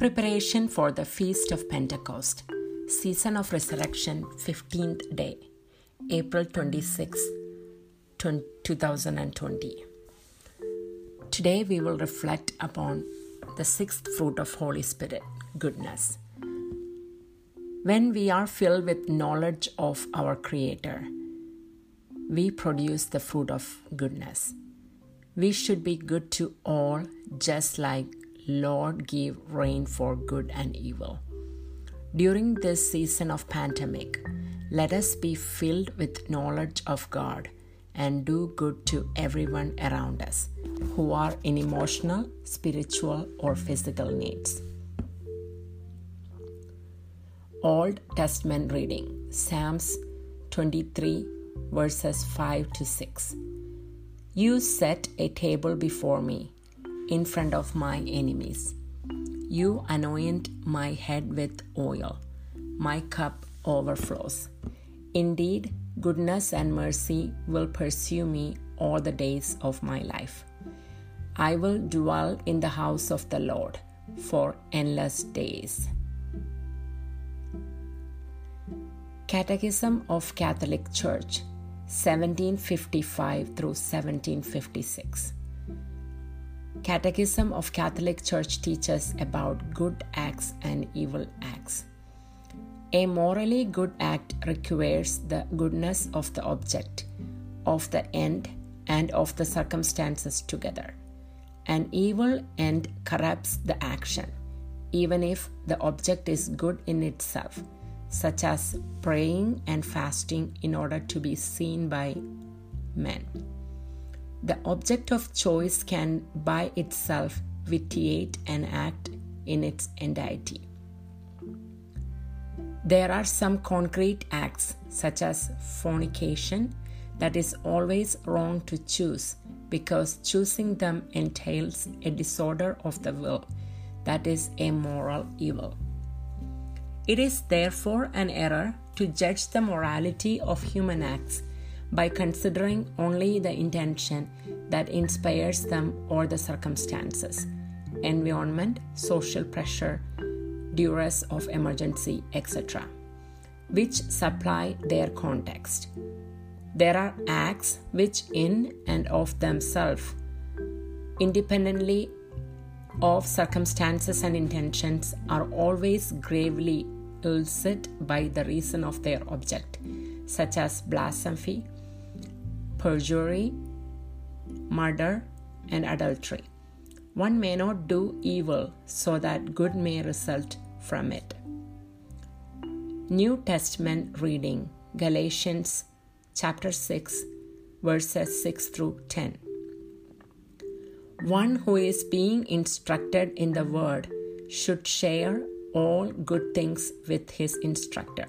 Preparation for the Feast of Pentecost, Season of Resurrection, 15th day, April 26, 2020. Today we will reflect upon the sixth fruit of Holy Spirit, goodness. When we are filled with knowledge of our Creator, we produce the fruit of goodness. We should be good to all, just like Lord give rain for good and evil. During this season of pandemic, let us be filled with knowledge of God and do good to everyone around us who are in emotional, spiritual, or physical needs. Old Testament reading Psalms 23, verses 5 to 6. You set a table before me in front of my enemies. You anoint my head with oil, my cup overflows. Indeed, goodness and mercy will pursue me all the days of my life. I will dwell in the house of the Lord for endless days. Catechism of Catholic Church 1755 through 1756 Catechism of Catholic Church teaches about good acts and evil acts. A morally good act requires the goodness of the object, of the end, and of the circumstances together. An evil end corrupts the action, even if the object is good in itself, such as praying and fasting in order to be seen by men. The object of choice can by itself vitiate an act in its entirety. There are some concrete acts, such as fornication, that is always wrong to choose because choosing them entails a disorder of the will, that is a moral evil. It is therefore an error to judge the morality of human acts by considering only the intention that inspires them or the circumstances, environment, social pressure, duress of emergency, etc., which supply their context. There are acts which, in and of themselves, independently of circumstances and intentions, are always gravely illicit by the reason of their object, such as blasphemy, perjury, murder, and adultery. One may not do evil so that good may result from it. New Testament reading Galatians chapter 6 verses 6 through 10. One who is being instructed in the word should share all good things with his instructor.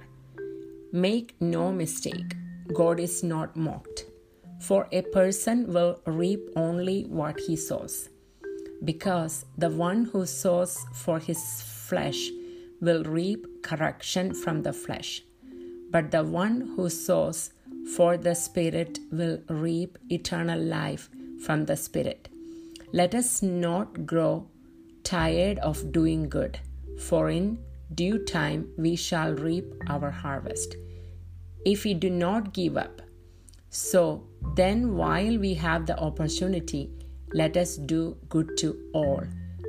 Make no mistake, God is not mocked. For a person will reap only what he sows, because the one who sows for his flesh will reap correction from the flesh, but the one who sows for the Spirit will reap eternal life from the Spirit. Let us not grow tired of doing good, for in due time we shall reap our harvest. If we do not give up, so then, while we have the opportunity, let us do good to all,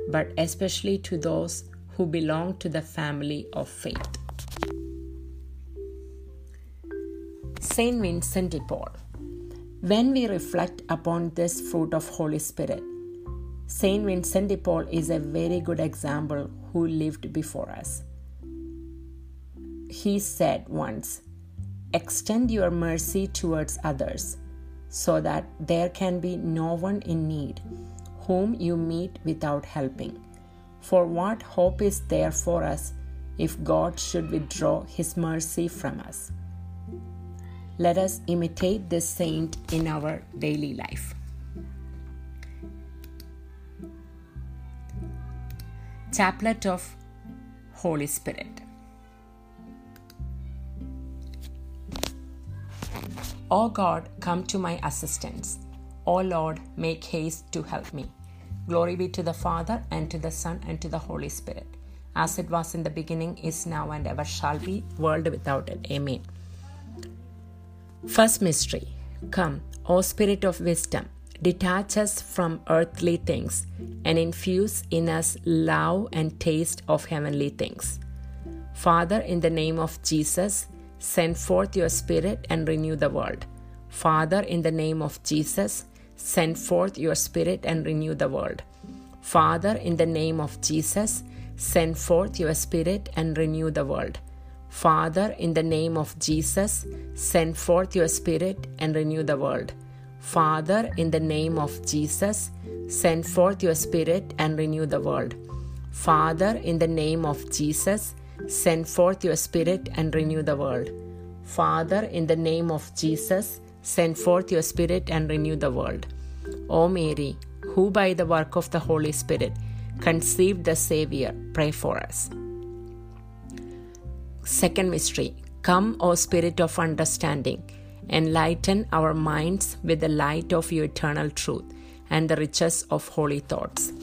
but especially to those who belong to the family of faith. Saint Vincent de Paul. When we reflect upon this fruit of Holy Spirit, Saint Vincent de Paul is a very good example who lived before us. He said once, Extend your mercy towards others so that there can be no one in need whom you meet without helping. For what hope is there for us if God should withdraw his mercy from us? Let us imitate this saint in our daily life. Chaplet of Holy Spirit. O God, come to my assistance. O Lord, make haste to help me. Glory be to the Father, and to the Son, and to the Holy Spirit, as it was in the beginning, is now, and ever shall be, world without end. Amen. First mystery Come, O Spirit of wisdom, detach us from earthly things and infuse in us love and taste of heavenly things. Father, in the name of Jesus, send forth your Spirit and renew the world. Father, in the name of Jesus, send forth your Spirit and renew the world. Father, in the name of Jesus, send forth your Spirit and renew the world. Father, in the name of Jesus, send forth your Spirit and renew the world. Father, in the name of Jesus, send forth your Spirit and renew the world. Father, in the name of Jesus, send forth your Spirit and renew the world. Father, in the name of Jesus, send forth your Spirit and renew the world. O Mary, who by the work of the Holy Spirit conceived the Savior, pray for us. Second mystery Come, O Spirit of understanding, enlighten our minds with the light of your eternal truth and the riches of holy thoughts.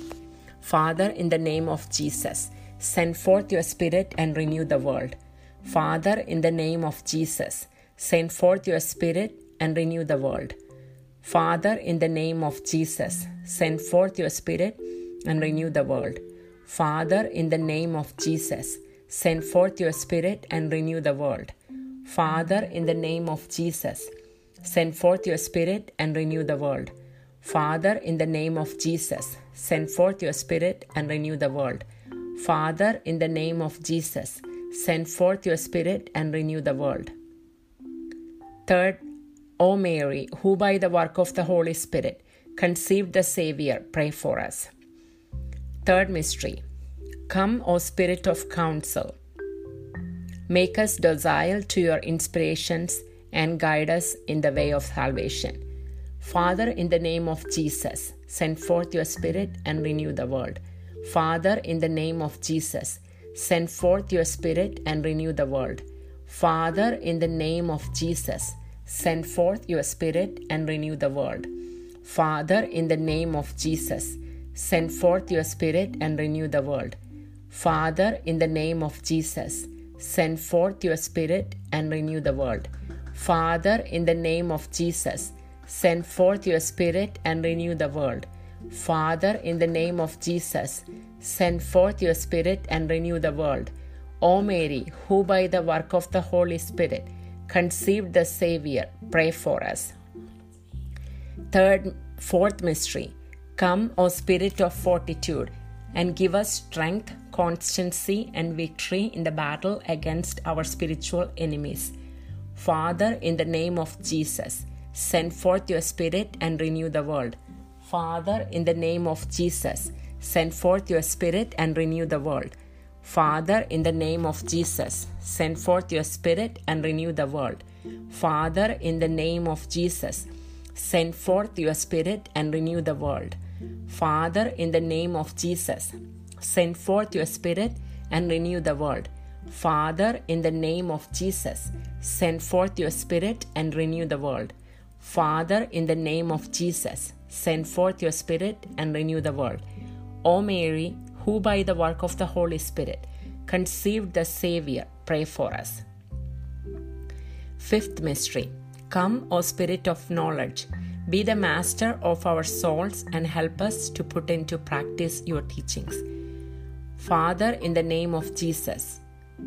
Father, in the name of Jesus, send forth your Spirit and renew the world. Father, in the name of Jesus, send forth your Spirit and renew the world. Father, in the name of Jesus, send forth your Spirit and renew the world. Father, in the name of Jesus, Send forth your Spirit and renew the world. Father, in the name of Jesus, send forth your Spirit and renew the world. Father, in the name of Jesus, send forth your Spirit and renew the world. Father, in the name of Jesus, send forth your Spirit and renew the world. Third, O Mary, who by the work of the Holy Spirit conceived the Savior, pray for us. Third mystery Come, O Spirit of counsel. Make us docile to your inspirations and guide us in the way of salvation. Father, in the name of Jesus, send forth your Spirit and renew the world. Father, in the name of Jesus, send forth your Spirit and renew the world. Father, in the name of Jesus, send forth your Spirit and renew the world. Father, in the name of Jesus, send forth your Spirit and renew the world. Father, in the name of Jesus, send forth your Spirit and renew the world. Father, in the name of Jesus, send forth your Spirit and renew the world. Father, in the name of Jesus, send forth your Spirit and renew the world. O Mary, who by the work of the Holy Spirit conceived the Savior, pray for us. Third, fourth mystery. Come, O Spirit of fortitude, and give us strength constancy, and victory in the battle against our spiritual enemies. Father, in the name of Jesus, send forth your Spirit and renew the world. Father, in the name of Jesus, send forth your Spirit and renew the world. Father, in the name of Jesus, send forth your Spirit and renew the world. Father, in the name of Jesus, send forth your Spirit and renew the world. Father, in the name of Jesus, Send forth your Spirit and renew the world. Father, in the name of Jesus, send forth your Spirit and renew the world. Father, in the name of Jesus, send forth your Spirit and renew the world. O Mary, who by the work of the Holy Spirit conceived the Savior, pray for us. Fifth mystery Come, O Spirit of knowledge, be the master of our souls and help us to put into practice your teachings. Father, in the name of Jesus,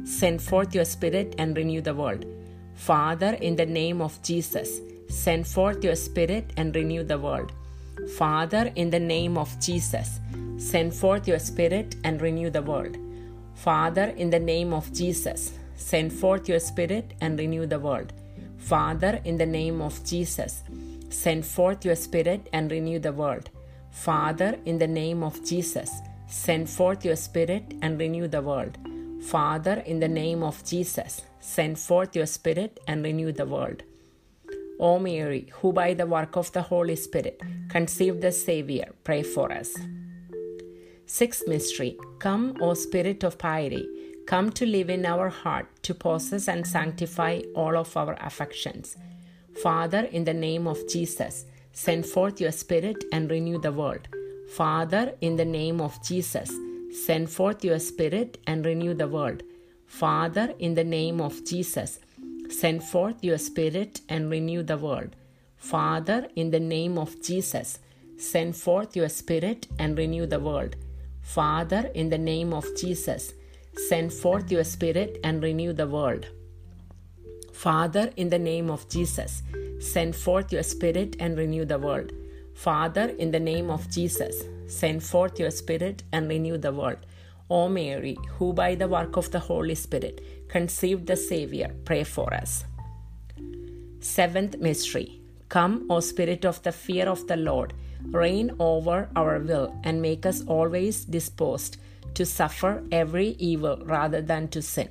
send forth your Spirit and renew the world. Father, in the name of Jesus, send forth your Spirit and renew the world. Father, in the name of Jesus, send forth your Spirit and renew the world. Father, in the name of Jesus, send forth your Spirit and renew the world. Father, in the name of Jesus, send forth your Spirit and renew the world. Father, in the name of Jesus, Send forth your Spirit and renew the world. Father, in the name of Jesus, send forth your Spirit and renew the world. O Mary, who by the work of the Holy Spirit conceived the Savior, pray for us. Sixth mystery Come, O Spirit of piety, come to live in our heart to possess and sanctify all of our affections. Father, in the name of Jesus, send forth your Spirit and renew the world. Father, in the name of Jesus, send forth your Spirit and renew the world. Father, in the name of Jesus, send forth your Spirit and renew the world. Father, in the name of Jesus, send forth your Spirit and renew the world. Father, in the name of Jesus, send forth your Spirit and renew the world. Father, in the name of Jesus, send forth your Spirit and renew the world. Father, in the name of Jesus, send forth your Spirit and renew the world. O Mary, who by the work of the Holy Spirit conceived the Savior, pray for us. Seventh mystery Come, O Spirit of the fear of the Lord, reign over our will and make us always disposed to suffer every evil rather than to sin.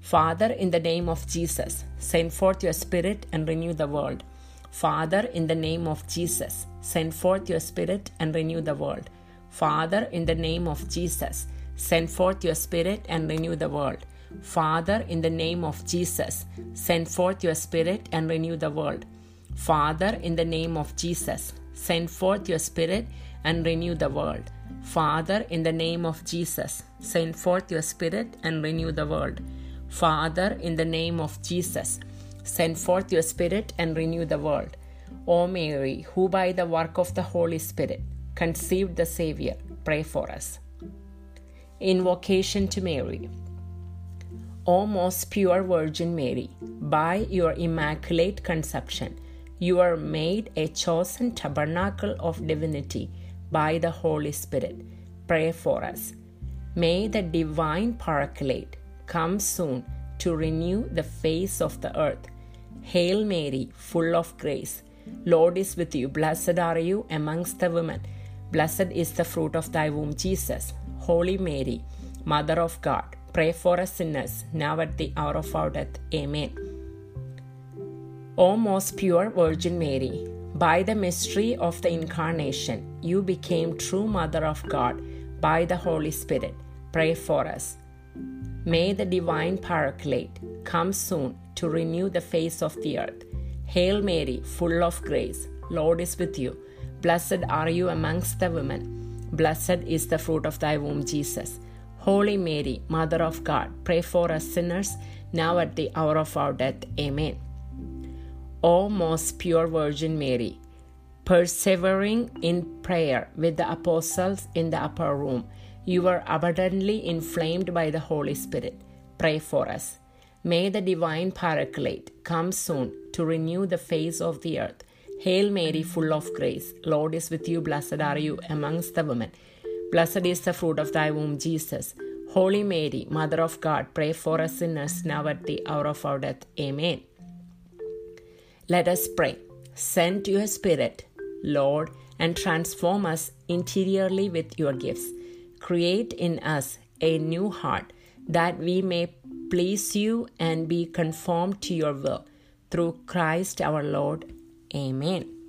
Father, in the name of Jesus, send forth your Spirit and renew the world. Father, in the name of Jesus, send forth your Spirit and renew the world. Father, in the name of Jesus, send forth your Spirit and renew the world. Father, in the name of Jesus, send forth your Spirit and renew the world. Father, in the name of Jesus, send forth your Spirit and renew the world. Father, in the name of Jesus, send forth your Spirit and renew the world. Father, in the name of Jesus, send forth your Spirit and renew the world. O Mary, who by the work of the Holy Spirit conceived the Savior, pray for us. Invocation to Mary. O most pure Virgin Mary, by your immaculate conception, you are made a chosen tabernacle of divinity by the Holy Spirit. Pray for us. May the divine paraclete come soon to renew the face of the earth. Hail Mary, full of grace. Lord is with you. Blessed are you amongst the women. Blessed is the fruit of thy womb, Jesus. Holy Mary, Mother of God, pray for us sinners, now at the hour of our death. Amen. O most pure Virgin Mary, by the mystery of the Incarnation, you became true Mother of God by the Holy Spirit. Pray for us. May the divine Paraclete come soon to renew the face of the earth. Hail Mary, full of grace, Lord is with you. Blessed are you amongst the women. Blessed is the fruit of thy womb, Jesus. Holy Mary, Mother of God, pray for us sinners, now at the hour of our death. Amen. O most pure Virgin Mary, persevering in prayer with the apostles in the upper room, you were abundantly inflamed by the Holy Spirit. Pray for us. May the divine Paraclete come soon to renew the face of the earth. Hail Mary, full of grace, Lord is with you, blessed are you amongst the women. Blessed is the fruit of thy womb, Jesus. Holy Mary, Mother of God, pray for us sinners now at the hour of our death. Amen. Let us pray. Send your Spirit, Lord, and transform us interiorly with your gifts. Create in us a new heart that we may please you and be conformed to your will. Through Christ our Lord. Amen.